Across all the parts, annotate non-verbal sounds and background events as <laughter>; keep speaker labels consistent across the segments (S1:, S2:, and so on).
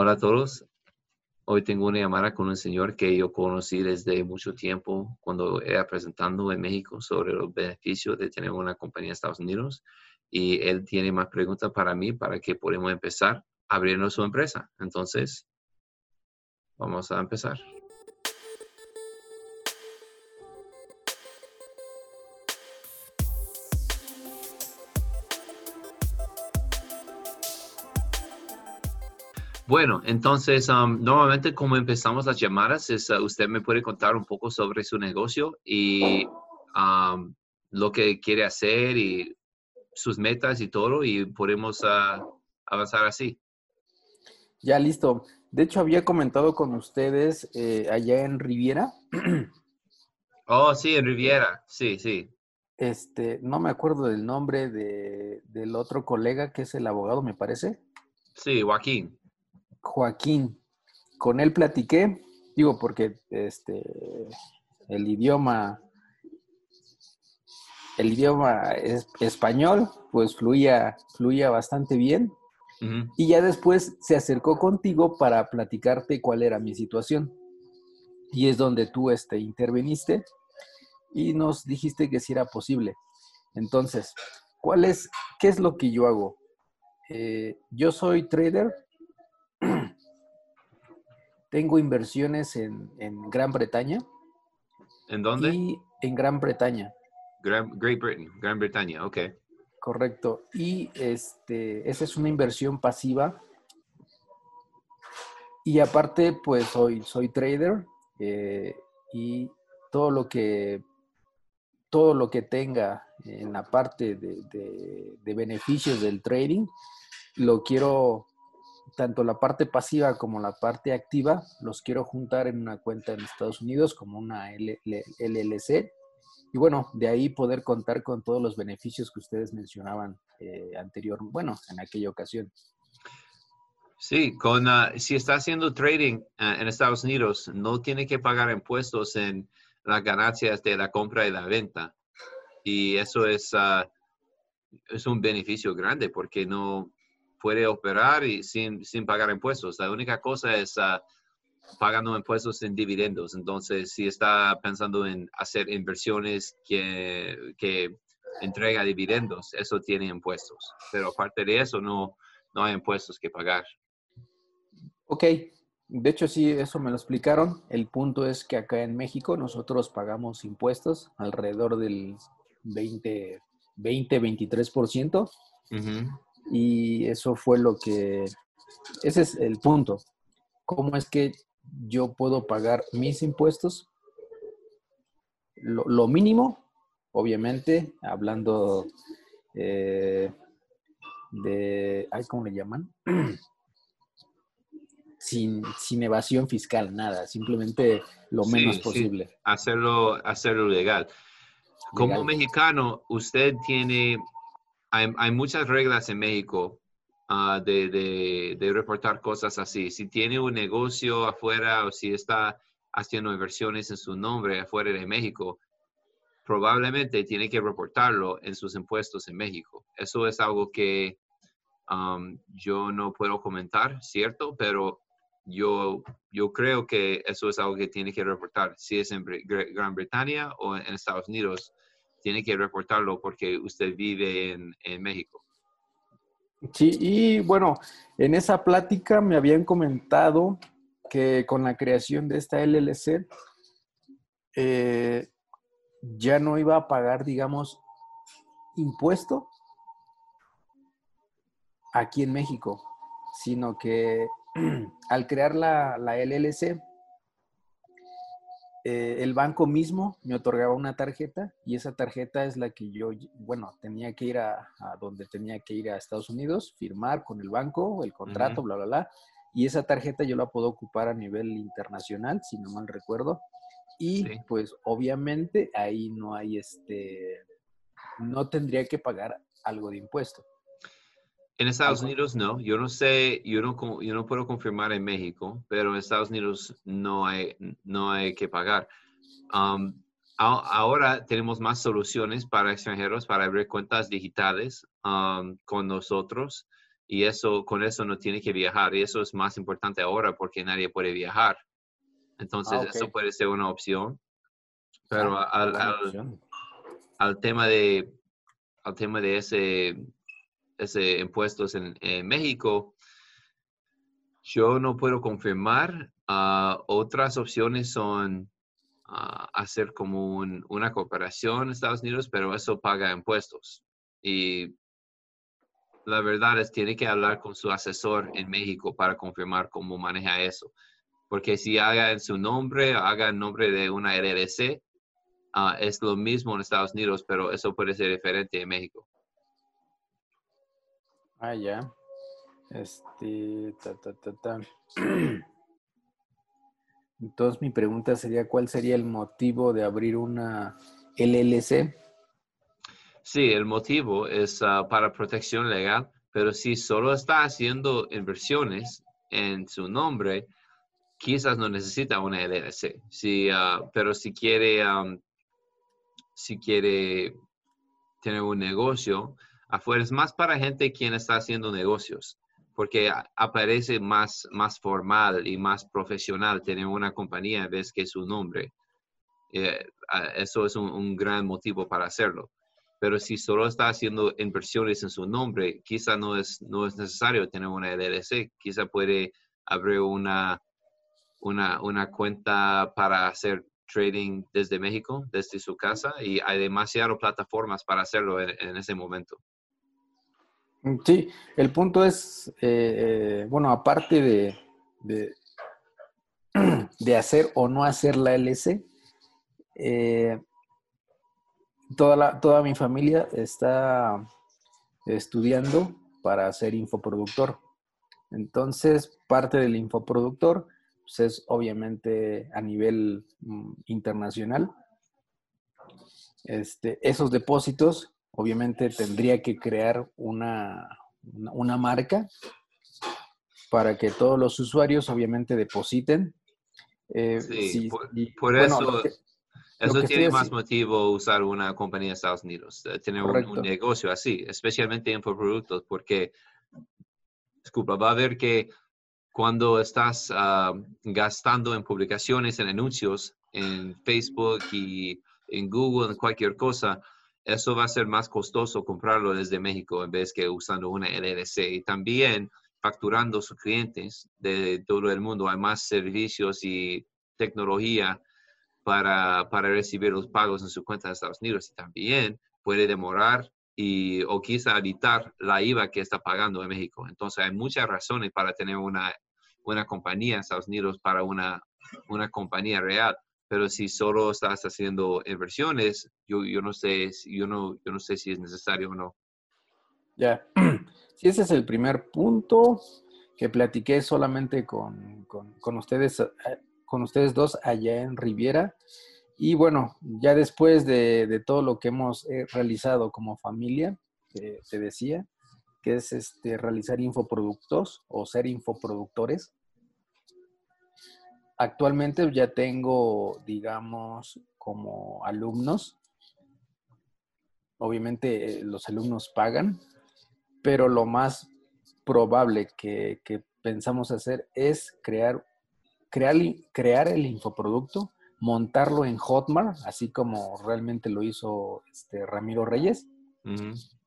S1: Hola a todos. Hoy tengo una llamada con un señor que yo conocí desde mucho tiempo cuando era presentando en México sobre los beneficios de tener una compañía en Estados Unidos. Y él tiene más preguntas para mí para que podamos empezar abriendo su empresa. Entonces, vamos a empezar. Bueno, entonces, um, normalmente como empezamos las llamadas, es, uh, usted me puede contar un poco sobre su negocio y um, lo que quiere hacer y sus metas y todo, y podemos uh, avanzar así.
S2: Ya listo. De hecho, había comentado con ustedes eh, allá en Riviera. <clears throat>
S1: oh, sí, en Riviera, sí, sí.
S2: Este, no me acuerdo del nombre de, del otro colega que es el abogado, me parece.
S1: Sí, Joaquín.
S2: Joaquín. Con él platiqué, digo, porque este, el idioma, el idioma es, español, pues fluía, fluía bastante bien. Y ya después se acercó contigo para platicarte cuál era mi situación. Y es donde tú este, interveniste y nos dijiste que si era posible. Entonces, ¿cuál es, qué es lo que yo hago? Eh, yo soy trader, <clears throat> tengo inversiones en, Gran Bretaña.
S1: ¿En dónde?
S2: Y en Gran Bretaña.
S1: Great Britain, Gran Bretaña, ok.
S2: Correcto. Y este, esa es una inversión pasiva. Y aparte, pues soy, soy trader eh, y todo lo que todo lo que tenga en la parte de, de beneficios del trading, lo quiero tanto la parte pasiva como la parte activa los quiero juntar en una cuenta en Estados Unidos como una LLC. Y bueno, de ahí poder contar con todos los beneficios que ustedes mencionaban eh, anterior, bueno, en aquella ocasión.
S1: Sí, con, ah, si está haciendo trading ah, en Estados Unidos, no tiene que pagar impuestos en las ganancias de la compra y la venta. Y eso es, ah, es un beneficio grande porque no, puede operar y sin, sin pagar impuestos. La única cosa es uh, pagando impuestos en dividendos. Entonces, si está pensando en hacer inversiones que, que entrega dividendos, eso tiene impuestos. Pero aparte de eso, no, no hay impuestos que pagar.
S2: Ok, de hecho sí, eso me lo explicaron. El punto es que acá en México nosotros pagamos impuestos alrededor del 20, 20 23%. Uh y eso fue lo que, ese es el punto. ¿Cómo es que yo puedo pagar mis impuestos? Lo, mínimo, obviamente, hablando eh, de, ¿cómo le llaman? <clears throat> Sin, sin, evasión fiscal, nada, simplemente lo menos posible.
S1: Hacerlo, hacerlo legal. Como mexicano, usted tiene hay, muchas reglas en México ah, de, reportar cosas así. Si tiene un negocio afuera o si está haciendo inversiones en su nombre afuera de México, probablemente tiene que reportarlo en sus impuestos en México. Eso es algo que um, yo no puedo comentar, ¿cierto? Pero yo, yo creo que eso es algo que tiene que reportar, si es en Gran Bretaña o en Estados Unidos tiene que reportarlo porque usted vive en, México.
S2: Sí, y bueno, en esa plática me habían comentado que con la creación de esta LLC eh, ya no iba a pagar, digamos, impuesto aquí en México, sino que <clears throat> al crear la, la LLC eh, el banco mismo me otorgaba una tarjeta y esa tarjeta es la que yo, bueno, tenía que ir a, donde tenía que ir a Estados Unidos, firmar con el banco, el contrato, bla, bla, bla. Y esa tarjeta yo la puedo ocupar a nivel internacional, si no mal recuerdo. Y pues obviamente ahí no hay este, no tendría que pagar algo de impuesto.
S1: En Estados Unidos no, yo no sé, yo no, yo no puedo confirmar en México, pero en Estados Unidos no hay, no hay que pagar. Um, ahora tenemos más soluciones para extranjeros para abrir cuentas digitales um, con nosotros y eso, con eso no tiene que viajar. Y eso es más importante ahora porque nadie puede viajar. Entonces,
S2: Ah,
S1: eso
S2: ok.
S1: puede ser una opción. Pero
S2: Ah,
S1: al, al-
S2: opción.
S1: al tema de, al tema de ese, ese impuestos en, México, yo no puedo confirmar. Ah, otras opciones son ah, hacer como un- una cooperación en Estados Unidos, pero eso paga impuestos. Y la verdad es tiene que hablar con su asesor en México para confirmar cómo maneja eso. Porque si haga en su nombre, haga en nombre de una LLC, ah, es lo mismo en Estados Unidos, pero eso puede ser diferente en México.
S2: Ah, ya. Este, ta, ta, ta, ta. <clears throat> Entonces mi pregunta sería, ¿cuál sería el motivo de abrir una LLC?
S1: Sí, el motivo es ah, para protección legal, pero si solo está haciendo inversiones en su nombre, quizás no necesita una LLC. Si, ah, pero si quiere, am, si quiere tener un negocio afuera, es más para gente quien está haciendo negocios, porque aparece más, más formal y más profesional tener una compañía en vez que su nombre. Eh, eso es un- gran motivo para hacerlo pero si solo está haciendo inversiones en su nombre, quizá no es, no es necesario tener una LLC, quizá puede abrir una, una, una cuenta para hacer trading desde México, desde su casa, y hay demasiadas plataformas para hacerlo en ese momento.
S2: Sí, el punto es, eh, eh, bueno, aparte de, de, <clears throat> hacer o no hacer la LC, eh, toda, toda mi familia está estudiando para ser infoproductor. Entonces, parte del infoproductor pues, es obviamente a nivel mm, internacional. Este, esos depósitos, obviamente tendría que crear una, una, marca para que todos los usuarios obviamente depositen. Eh,
S1: Sí,
S2: si-
S1: por-
S2: y,
S1: por
S2: bueno,
S1: eso-
S2: que-
S1: Eso tiene más
S2: así-
S1: motivo usar una compañía de Estados Unidos, eh, tener un, negocio así, especialmente infoproductos, porque, disculpa, va a ver que cuando estás ah, gastando en publicaciones, en anuncios, en Facebook y en Google, en cualquier cosa, eso va a ser más costoso comprarlo desde México en vez que usando una LLC. Y también facturando sus clientes de todo el mundo. Hay más servicios y tecnología para, para recibir los pagos en su cuenta de Estados Unidos. Y también puede demorar y, o quizá evitar la IVA que está pagando en México. Entonces hay muchas razones para tener una, una compañía en Estados Unidos para una, una compañía real. Pero si solo estás haciendo inversiones, yo, yo, no sé, si- yo, no, yo no sé si es necesario o no.
S2: Ya. <clears throat> Sí, ese es el primer punto que platiqué solamente con, con- con ustedes, eh, con ustedes dos allá en Riviera. Y bueno, ya después de, de todo lo que hemos eh, realizado como familia, que te decía, que es este, realizar infoproductos o ser infoproductores. Actualmente ya tengo, digamos, como alumnos. Obviamente eh, los alumnos pagan, pero lo más probable que, que pensamos hacer es crear, crear, crear el infoproducto, montarlo en Hotmart, así como realmente lo hizo este Ramiro Reyes.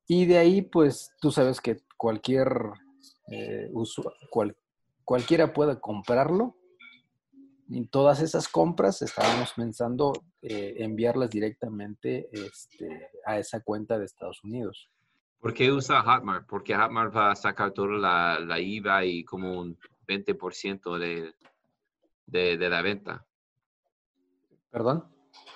S2: Y de ahí, pues tú sabes que cualquier eh, usu- cual- cualquiera puede comprarlo. Y todas esas compras estábamos pensando eh, enviarlas directamente este, a esa cuenta de Estados Unidos.
S1: ¿Por qué usa Hotmart? Porque Hotmart va a sacar toda la, la IVA y como un 20% de, de, de la venta.
S2: ¿Perdón?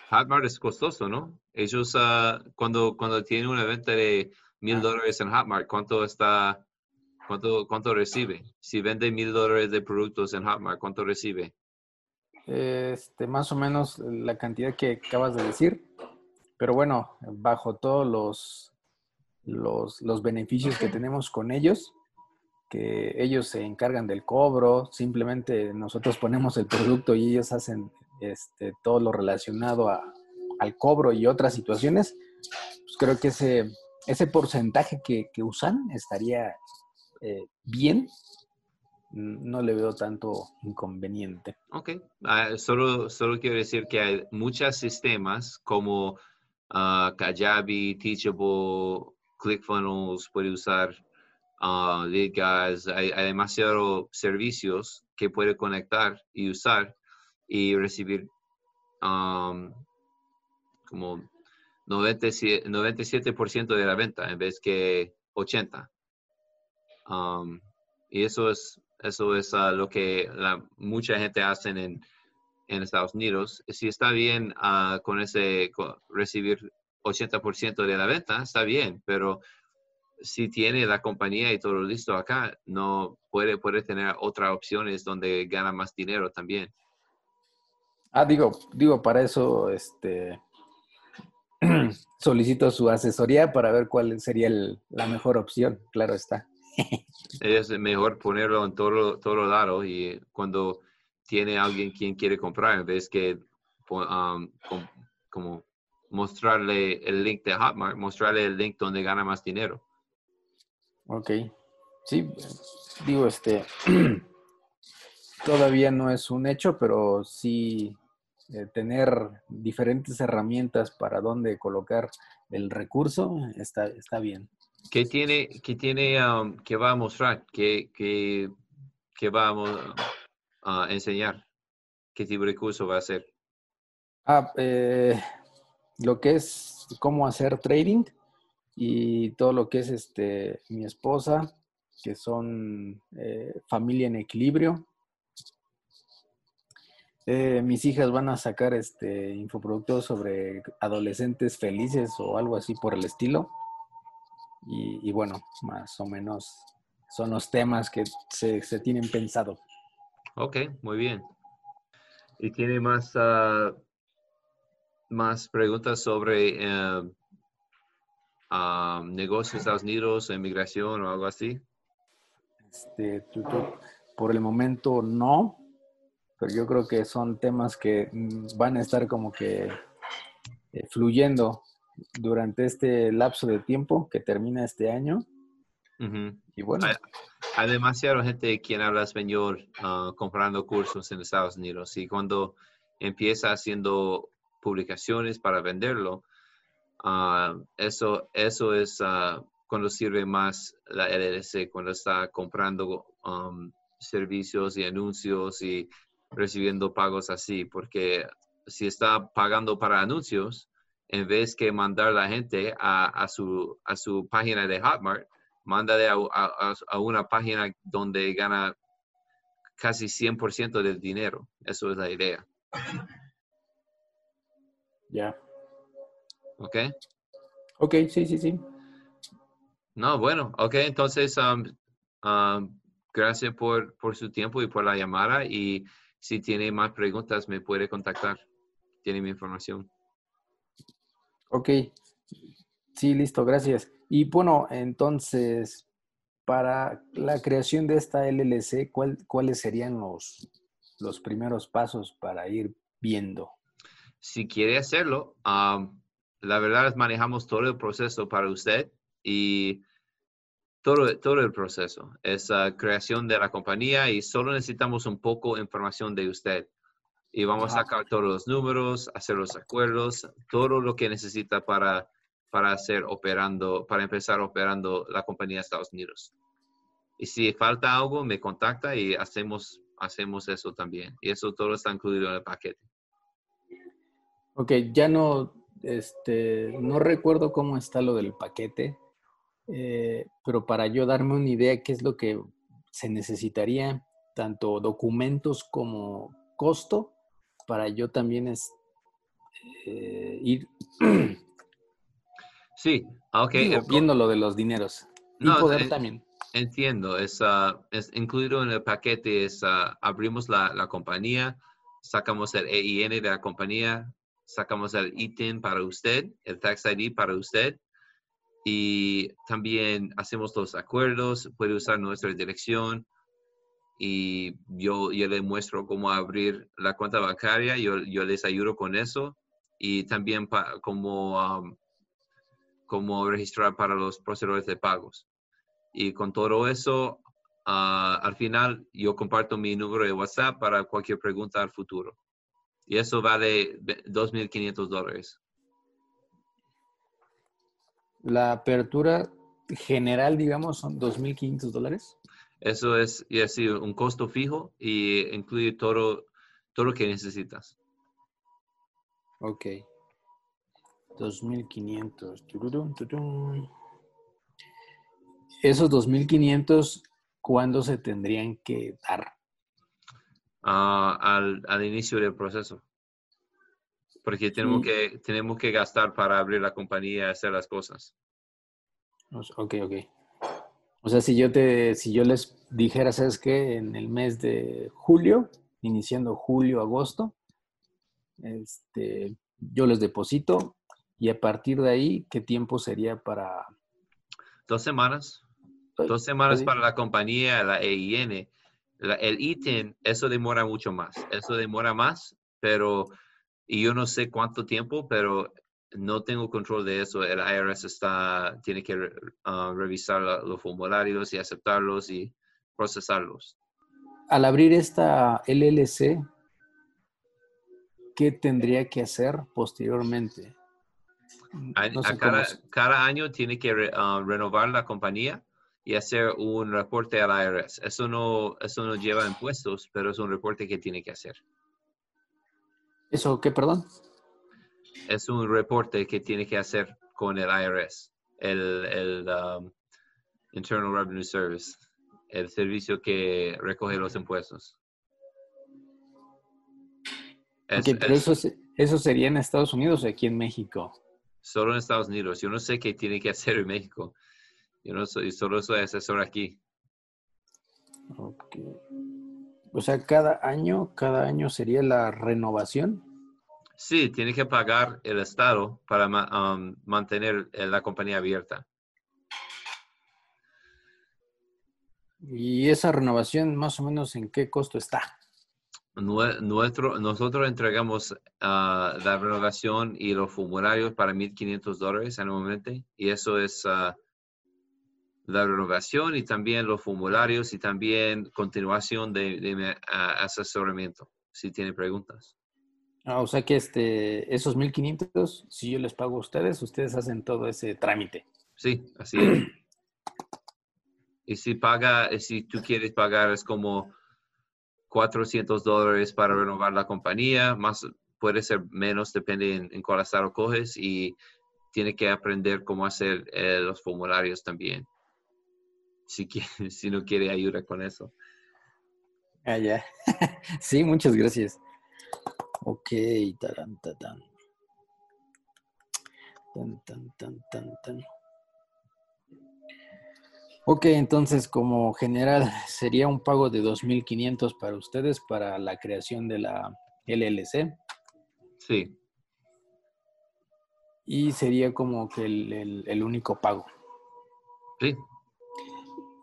S1: Hotmart es costoso, ¿no? Ellos, ah, cuando, cuando tienen una venta de mil
S2: Ah.
S1: dólares en Hotmart, ¿cuánto está, cuánto, cuánto recibe? Si vende mil dólares de productos en Hotmart, ¿cuánto recibe?
S2: Este, más o menos la cantidad que acabas de decir. Pero bueno, bajo todos los, los, los beneficios que tenemos con ellos, que ellos se encargan del cobro, simplemente nosotros ponemos el producto y ellos hacen este, todo lo relacionado a- al cobro y otras situaciones, pues creo que ese, ese porcentaje que, que usan estaría, eh, bien, no le veo tanto inconveniente.
S1: Ok, ah, solo, solo quiero decir que hay muchos sistemas como uh, Kajabi, Teachable, ClickFunnels, puede usar uh, hay, hay demasiados servicios que puede conectar y usar y recibir como 97%, de la venta en vez que 80%. Um, y eso es eso es ah, lo que la, mucha gente hace en, Estados Unidos. Si está bien uh, con ese, recibir 80% de la venta, está bien, pero si tiene la compañía y todo listo acá, no puede, puede tener otras opciones donde gana más dinero también.
S2: Ah, digo, digo, para eso este, <clears throat> solicito su asesoría para ver cuál sería la mejor opción, claro está.
S1: Es mejor ponerlo en todo, todo lado y cuando tiene alguien quien quiere comprar, en vez que um, como mostrarle el link de Hotmart, mostrarle el link donde gana más dinero.
S2: Ok. Sí, digo, este, <clears throat> todavía no es un hecho, pero sí eh, tener diferentes herramientas para dónde colocar el recurso está, está bien.
S1: ¿Qué tiene, qué tiene, um, que va a mostrar? ¿Qué, qué, qué va a enseñar? ¿Qué tipo de curso va a hacer?
S2: Ah, eh, lo que es cómo hacer trading y todo lo que es este mi esposa, que son eh, familia en equilibrio. Eh, mis hijas van a sacar este infoproductos sobre adolescentes felices o algo así por el estilo. Y, bueno, más o menos son los temas que se, tienen pensado.
S1: Ok, muy bien. ¿Y tiene más, ah, más preguntas sobre eh, ah, negocios de Estados Unidos, inmigración o algo así?
S2: Este, por el momento no, pero yo creo que son temas que mm, van a estar como que eh, fluyendo durante este lapso de tiempo que termina este año.
S1: Y bueno. Hay, demasiada gente quien habla español ah, comprando cursos en Estados Unidos y cuando empieza haciendo publicaciones para venderlo, ah, eso, eso es uh, cuando sirve más la LLC, cuando está comprando um, servicios y anuncios y recibiendo pagos así, porque si está pagando para anuncios, en vez que mandar la gente a, su, a su página de Hotmart, mándale a, una página donde gana casi 100% del dinero. Eso es la idea.
S2: Ya.
S1: ¿Ok?
S2: Ok, sí, sí, sí.
S1: No, bueno, ok, entonces, um, um, gracias por, por su tiempo y por la llamada y si tiene más preguntas me puede contactar. Tiene mi información.
S2: Ok, sí, listo, gracias. Y bueno, entonces, para la creación de esta LLC, ¿cuáles serían los, los primeros pasos para ir viendo?
S1: Si quiere hacerlo, la verdad es manejamos todo el proceso para usted y todo, todo el proceso. Es creación de la compañía y solo necesitamos un poco de información de usted y vamos a sacar todos los números, hacer los acuerdos, todo lo que necesita para, para hacer operando, para empezar operando la compañía de Estados Unidos. Y si falta algo, me contacta y hacemos, hacemos eso también. Y eso todo está incluido en el paquete.
S2: Ok, ya no, este, no recuerdo cómo está lo del paquete, eh, pero para yo darme una idea qué es lo que se necesitaría, tanto documentos como costo, para yo también es, eh, ir <clears throat>
S1: sí, ok.
S2: viendo lo de los dineros. Y poder también.
S1: Entiendo, es, ah, es, incluido en el paquete, es, ah, abrimos la, la, compañía, sacamos el EIN de la compañía, sacamos el ITIN para usted, el Tax ID para usted, y también hacemos los acuerdos, puede usar nuestra dirección, y yo, yo les muestro cómo abrir la cuenta bancaria, yo, yo les ayudo con eso y también cómo, registrar para los procesadores de pagos. y con todo eso, ah, al final yo comparto mi número de WhatsApp para cualquier pregunta al futuro. Y eso vale 2.500 dólares.
S2: La apertura general, digamos, son 2.500 dólares.
S1: Eso es, y así, un costo fijo y incluye todo, todo lo que necesitas.
S2: Ok. 2.500. Esos 2.500, ¿cuándo se tendrían que dar?
S1: Ah, al, al, inicio del proceso. Porque tenemos, que, tenemos que gastar para abrir la compañía y hacer las cosas.
S2: Ok, ok. O sea, si yo te, si yo les dijera, ¿sabes qué? En el mes de julio, iniciando julio, agosto, este, yo les deposito y a partir de ahí, ¿qué tiempo sería para?
S1: Dos semanas. Dos semanas para la compañía, la EIN. el ITIN, eso demora mucho más. Eso demora más, pero, y yo no sé cuánto tiempo, pero no tengo control de eso. El IRS está, tiene que ah, revisar los formularios y aceptarlos y procesarlos.
S2: Al abrir esta LLC, ¿qué tendría que hacer posteriormente?
S1: cada, año tiene que ah, renovar la compañía y hacer un reporte al IRS. Eso no, eso no lleva impuestos, pero es un reporte que tiene que hacer.
S2: ¿Eso qué, perdón?
S1: Es un reporte que tiene que hacer con el IRS, el, um, Internal Revenue Service, el servicio que recoge los impuestos.
S2: pero eso, eso sería en Estados Unidos o aquí en México
S1: solo en Estados Unidos. Yo no sé qué tiene que hacer en México. Yo no soy, solo soy asesor aquí.
S2: O sea, cada año, cada año sería la renovación.
S1: Sí, tiene que pagar el Estado para um, mantener eh, la compañía abierta.
S2: ¿Y esa renovación más o menos en qué costo está?
S1: Nuestro, nosotros entregamos ah, la renovación y los formularios para 1.500 dólares anualmente y eso es ah, la renovación y también los formularios y también continuación de, ah, asesoramiento, si tiene preguntas.
S2: O sea que este, esos 1.500, si yo les pago a ustedes, ustedes hacen todo ese trámite.
S1: Sí, así es. y si paga, si tú quieres pagar, es como 400 dólares para renovar la compañía, más puede ser menos, depende en, cuál estado coges y tiene que aprender cómo hacer eh, los formularios también. Si, <laughs> si no quiere ayuda con eso.
S2: Ah, ya. <laughs> sí, muchas gracias. Ok, tan, tan, tan. Tan, tan, tan, tan. Ok, entonces como general <laughs> sería un pago de 2.500 para ustedes para la creación de la LLC.
S1: Sí.
S2: Y sería como que el, único pago.
S1: Sí.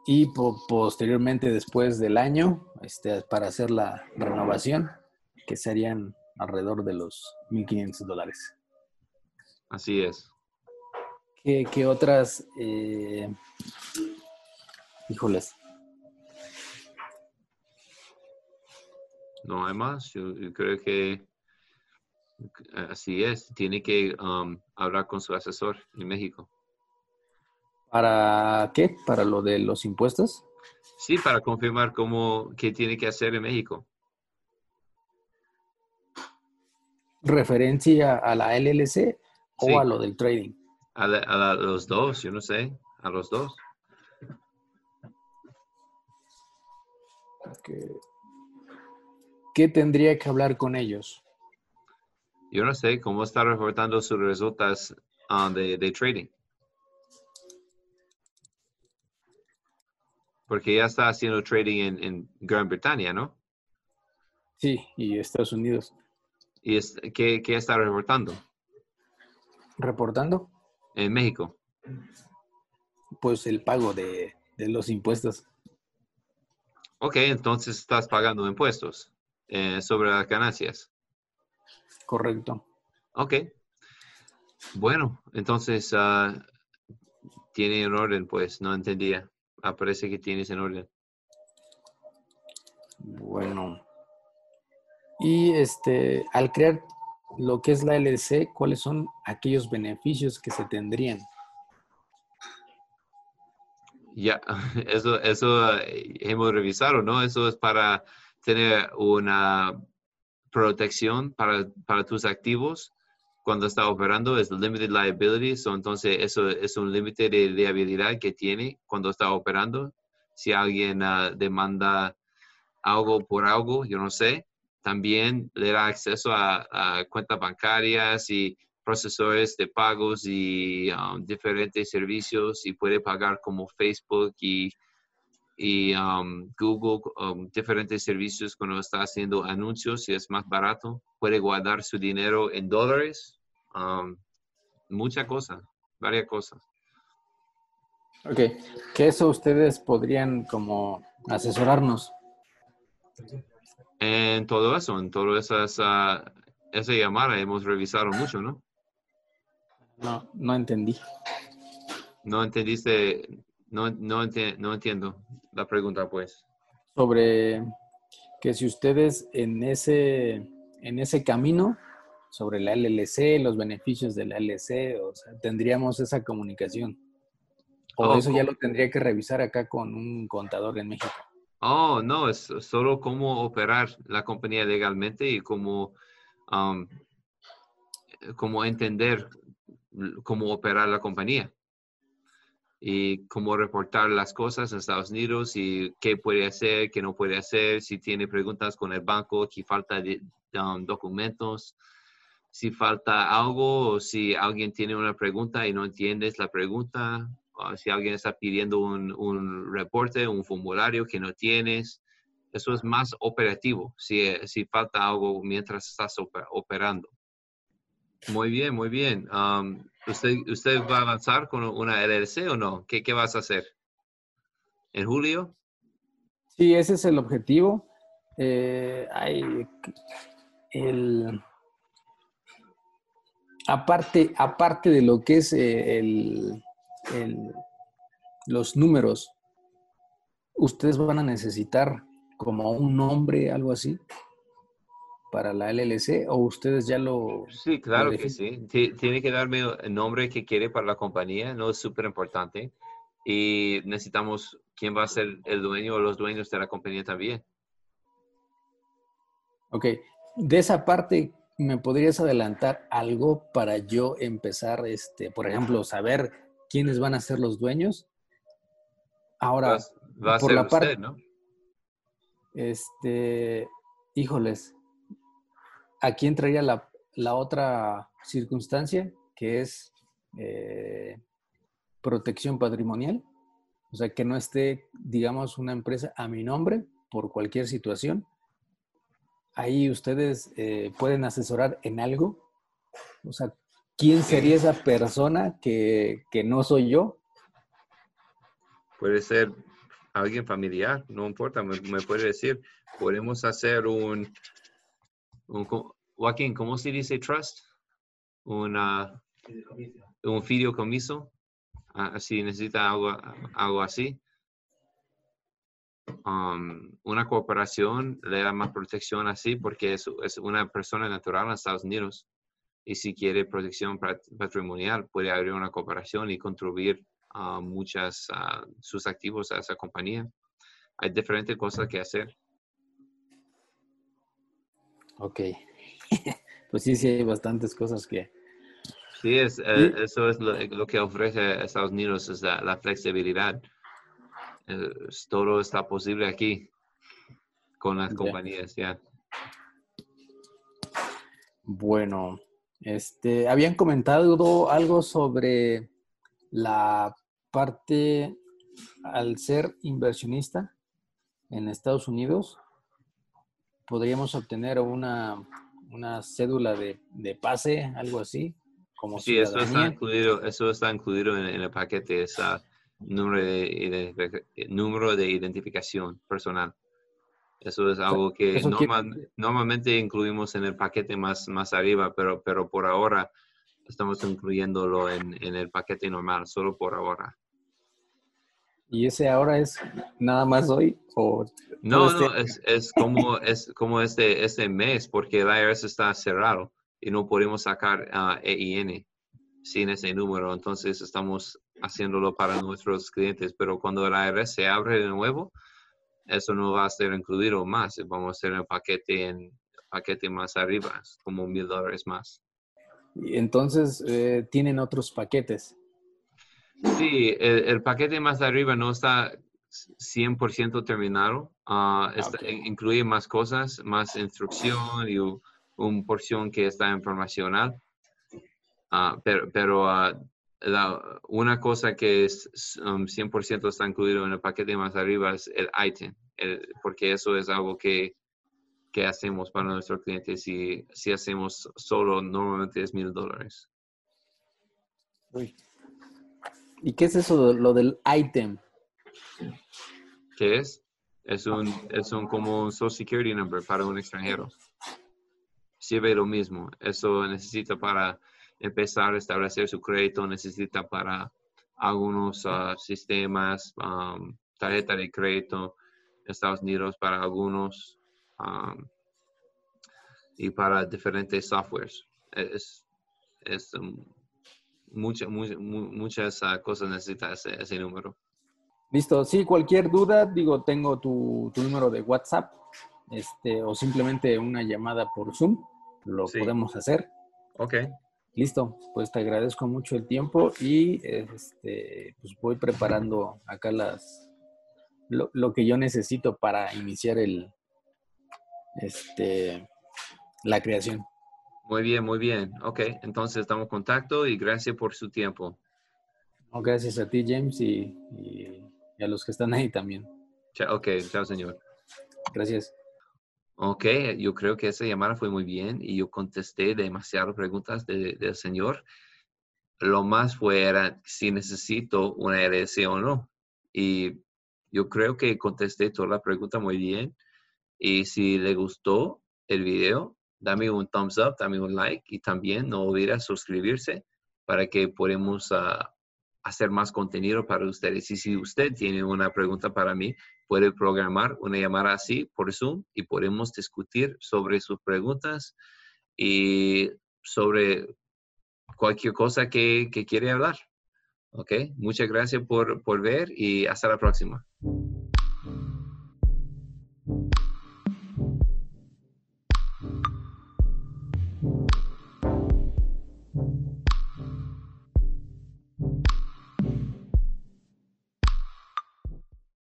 S2: Y posteriormente, después del año, este, para hacer la renovación, que serían alrededor de los 1.500 dólares.
S1: Así es.
S2: ¿Qué, otras eh, Híjoles.
S1: No hay más. Yo, creo que así es. Tiene que um, hablar con su asesor en México.
S2: ¿Para qué? ¿Para lo de los impuestos?
S1: Sí, para confirmar cómo, qué tiene que hacer en México.
S2: ¿Referencia a la LLC o a lo del trading?
S1: A, a los dos, yo no sé, a los dos.
S2: ¿Qué tendría que hablar con ellos?
S1: Yo no sé cómo está reportando sus resultados ah, de, trading. Porque ya está haciendo trading en, Gran Bretaña, ¿no?
S2: Sí, y Estados Unidos.
S1: ¿Y qué, está reportando?
S2: ¿Reportando?
S1: En México.
S2: Pues el pago de los impuestos.
S1: Ok, entonces estás pagando impuestos eh, sobre las ganancias.
S2: Correcto.
S1: Ok. Bueno, entonces uh, tiene un orden, pues no entendía. aparece que tienes en orden.
S2: Bueno. Y este, al crear lo que es la LLC, ¿cuáles son aquellos beneficios que se tendrían?
S1: Ya, <laughs> eso, eso eh, hemos revisado, ¿no? Eso es para tener una protección para, para tus activos cuando está operando, es limited liability, entonces eso es un límite de liabilidad que tiene cuando está operando. Si alguien ah, demanda algo por algo, yo no sé, también le da acceso a, cuentas bancarias y procesores de pagos y um, diferentes servicios y puede pagar como Facebook y, y um, Google, um, diferentes servicios cuando está haciendo anuncios y es más barato. Puede guardar su dinero en dólares. mucha cosa, varias cosas.
S2: Ok, que eso ustedes podrían como asesorarnos
S1: en todo eso, en toda esa, esa, llamada hemos revisado mucho, ¿no?
S2: No, no entendí.
S1: No entendiste, no, no, no entiendo la pregunta, pues.
S2: Sobre que si ustedes en ese, en ese camino, sobre la LLC, los beneficios de la LLC, o sea, tendríamos esa comunicación. O oh, eso ya lo tendría que revisar acá con un contador en México.
S1: Oh, no, es solo cómo operar la compañía legalmente y cómo, um, cómo entender cómo operar la compañía. Y cómo reportar las cosas en Estados Unidos y qué puede hacer, qué no puede hacer, si tiene preguntas con el banco, si falta um, documentos, si falta algo o si alguien tiene una pregunta y no entiendes la pregunta, Ah, si alguien está pidiendo un, reporte, un formulario que no tienes, eso es más operativo, si, eh, si falta algo mientras estás operando. Muy bien, muy bien. ¿usted, ¿Usted va a avanzar con una LLC o no? ¿Qué, ¿Qué vas a hacer? ¿En julio?
S2: Sí, ese es el objetivo. Eh, el, aparte, aparte de lo que es eh, el, los números, ustedes van a necesitar como un nombre, algo así, para la LLC, o ustedes ya lo...
S1: Sí, claro que sí. Tiene que darme el nombre que quiere para la compañía, no es súper importante. Y necesitamos quién va a ser el dueño o los dueños de la compañía también.
S2: Ok. De esa parte, ¿me podrías adelantar algo para yo empezar, este, por ejemplo, saber quiénes van a ser los dueños. Ahora,
S1: va, a por ser la parte, ¿no?
S2: Este, híjoles, aquí entraría la, la otra circunstancia, que es eh, protección patrimonial. O sea, que no esté, digamos, una empresa a mi nombre por cualquier situación. Ahí ustedes eh, pueden asesorar en algo. O sea, ¿quién sería esa persona que, no soy yo?
S1: Puede ser alguien familiar, no importa, me, puede decir, podemos hacer un, un, Joaquín, ¿cómo se dice trust? Una, un fideicomiso, así ah, necesita algo, algo así. Um, una cooperación le da más protección así porque es, es una persona natural en Estados Unidos y si quiere protección patrimonial puede abrir una cooperación y contribuir a muchas sus activos a esa compañía. Hay diferentes cosas que hacer.
S2: Ok. <laughs> pues sí, sí, hay bastantes cosas que...
S1: Sí, es, eh, eso es lo, que ofrece Estados Unidos, es la, flexibilidad. todo está posible aquí con las compañías, ya.
S2: Bueno, este, habían comentado algo sobre la parte al ser inversionista en Estados Unidos, podríamos obtener una, una cédula de, pase, algo así,
S1: como Sí, eso está incluido, eso está incluido en, el paquete, ese número de, número de identificación personal. Eso es algo que normalmente incluimos en el paquete más, más arriba, pero, pero por ahora estamos incluyéndolo en, el paquete normal, solo por ahora.
S2: ¿Y ese ahora es nada más hoy? O
S1: no, no, es, es, como, es como este, este mes, porque el IRS está cerrado y no podemos sacar uh, EIN sin ese número. Entonces estamos haciéndolo para nuestros clientes, pero cuando el IRS se abre de nuevo, eso no va a ser incluido más. Vamos a hacer el paquete en paquete más arriba, como mil dólares más.
S2: Entonces, eh, ¿tienen otros paquetes?
S1: Sí, el, paquete más arriba no está 100% terminado. Uh, Incluye más cosas, más instrucción y una porción que está informacional. Uh, pero pero una cosa que es 100% um, está incluido en el paquete más arriba es el item, porque eso es algo que, que hacemos para nuestros clientes si, si hacemos solo normalmente es mil dólares.
S2: ¿Y qué es eso, lo del item?
S1: ¿Qué es? Es un, es un como un Social Security Number para un extranjero. Sirve lo mismo. Eso necesita para empezar a establecer su crédito, necesita para algunos ah, sistemas, um, tarjeta de crédito en Estados Unidos para algunos um, y para diferentes softwares. Es, es um, muchas ah, cosas necesita ese, número.
S2: Listo, sí, cualquier duda, digo, tengo tu, número de WhatsApp este, o simplemente una llamada por Zoom, lo podemos hacer.
S1: Ok.
S2: Listo, pues te agradezco mucho el tiempo y este, pues voy preparando acá las lo, que yo necesito para iniciar el este la creación.
S1: Muy bien, muy bien. Ok, entonces estamos en contacto y gracias por su tiempo.
S2: gracias a ti, James, y, y, a los que están ahí también.
S1: Ok, chao, señor.
S2: Gracias.
S1: Ok, yo creo que esa llamada fue muy bien y yo contesté demasiadas preguntas del señor. Lo más fue era si necesito una LLC o no. Y yo creo que contesté toda la pregunta muy bien. Y si le gustó el video, dame un thumbs up, dame un like y también no olvides suscribirse para que podamos ah, hacer más contenido para ustedes. Y si usted tiene una pregunta para mí, puede programar una llamada así por Zoom y podemos discutir sobre sus preguntas y sobre cualquier cosa que, que hablar. ¿Ok? Muchas gracias por, por ver y hasta la próxima.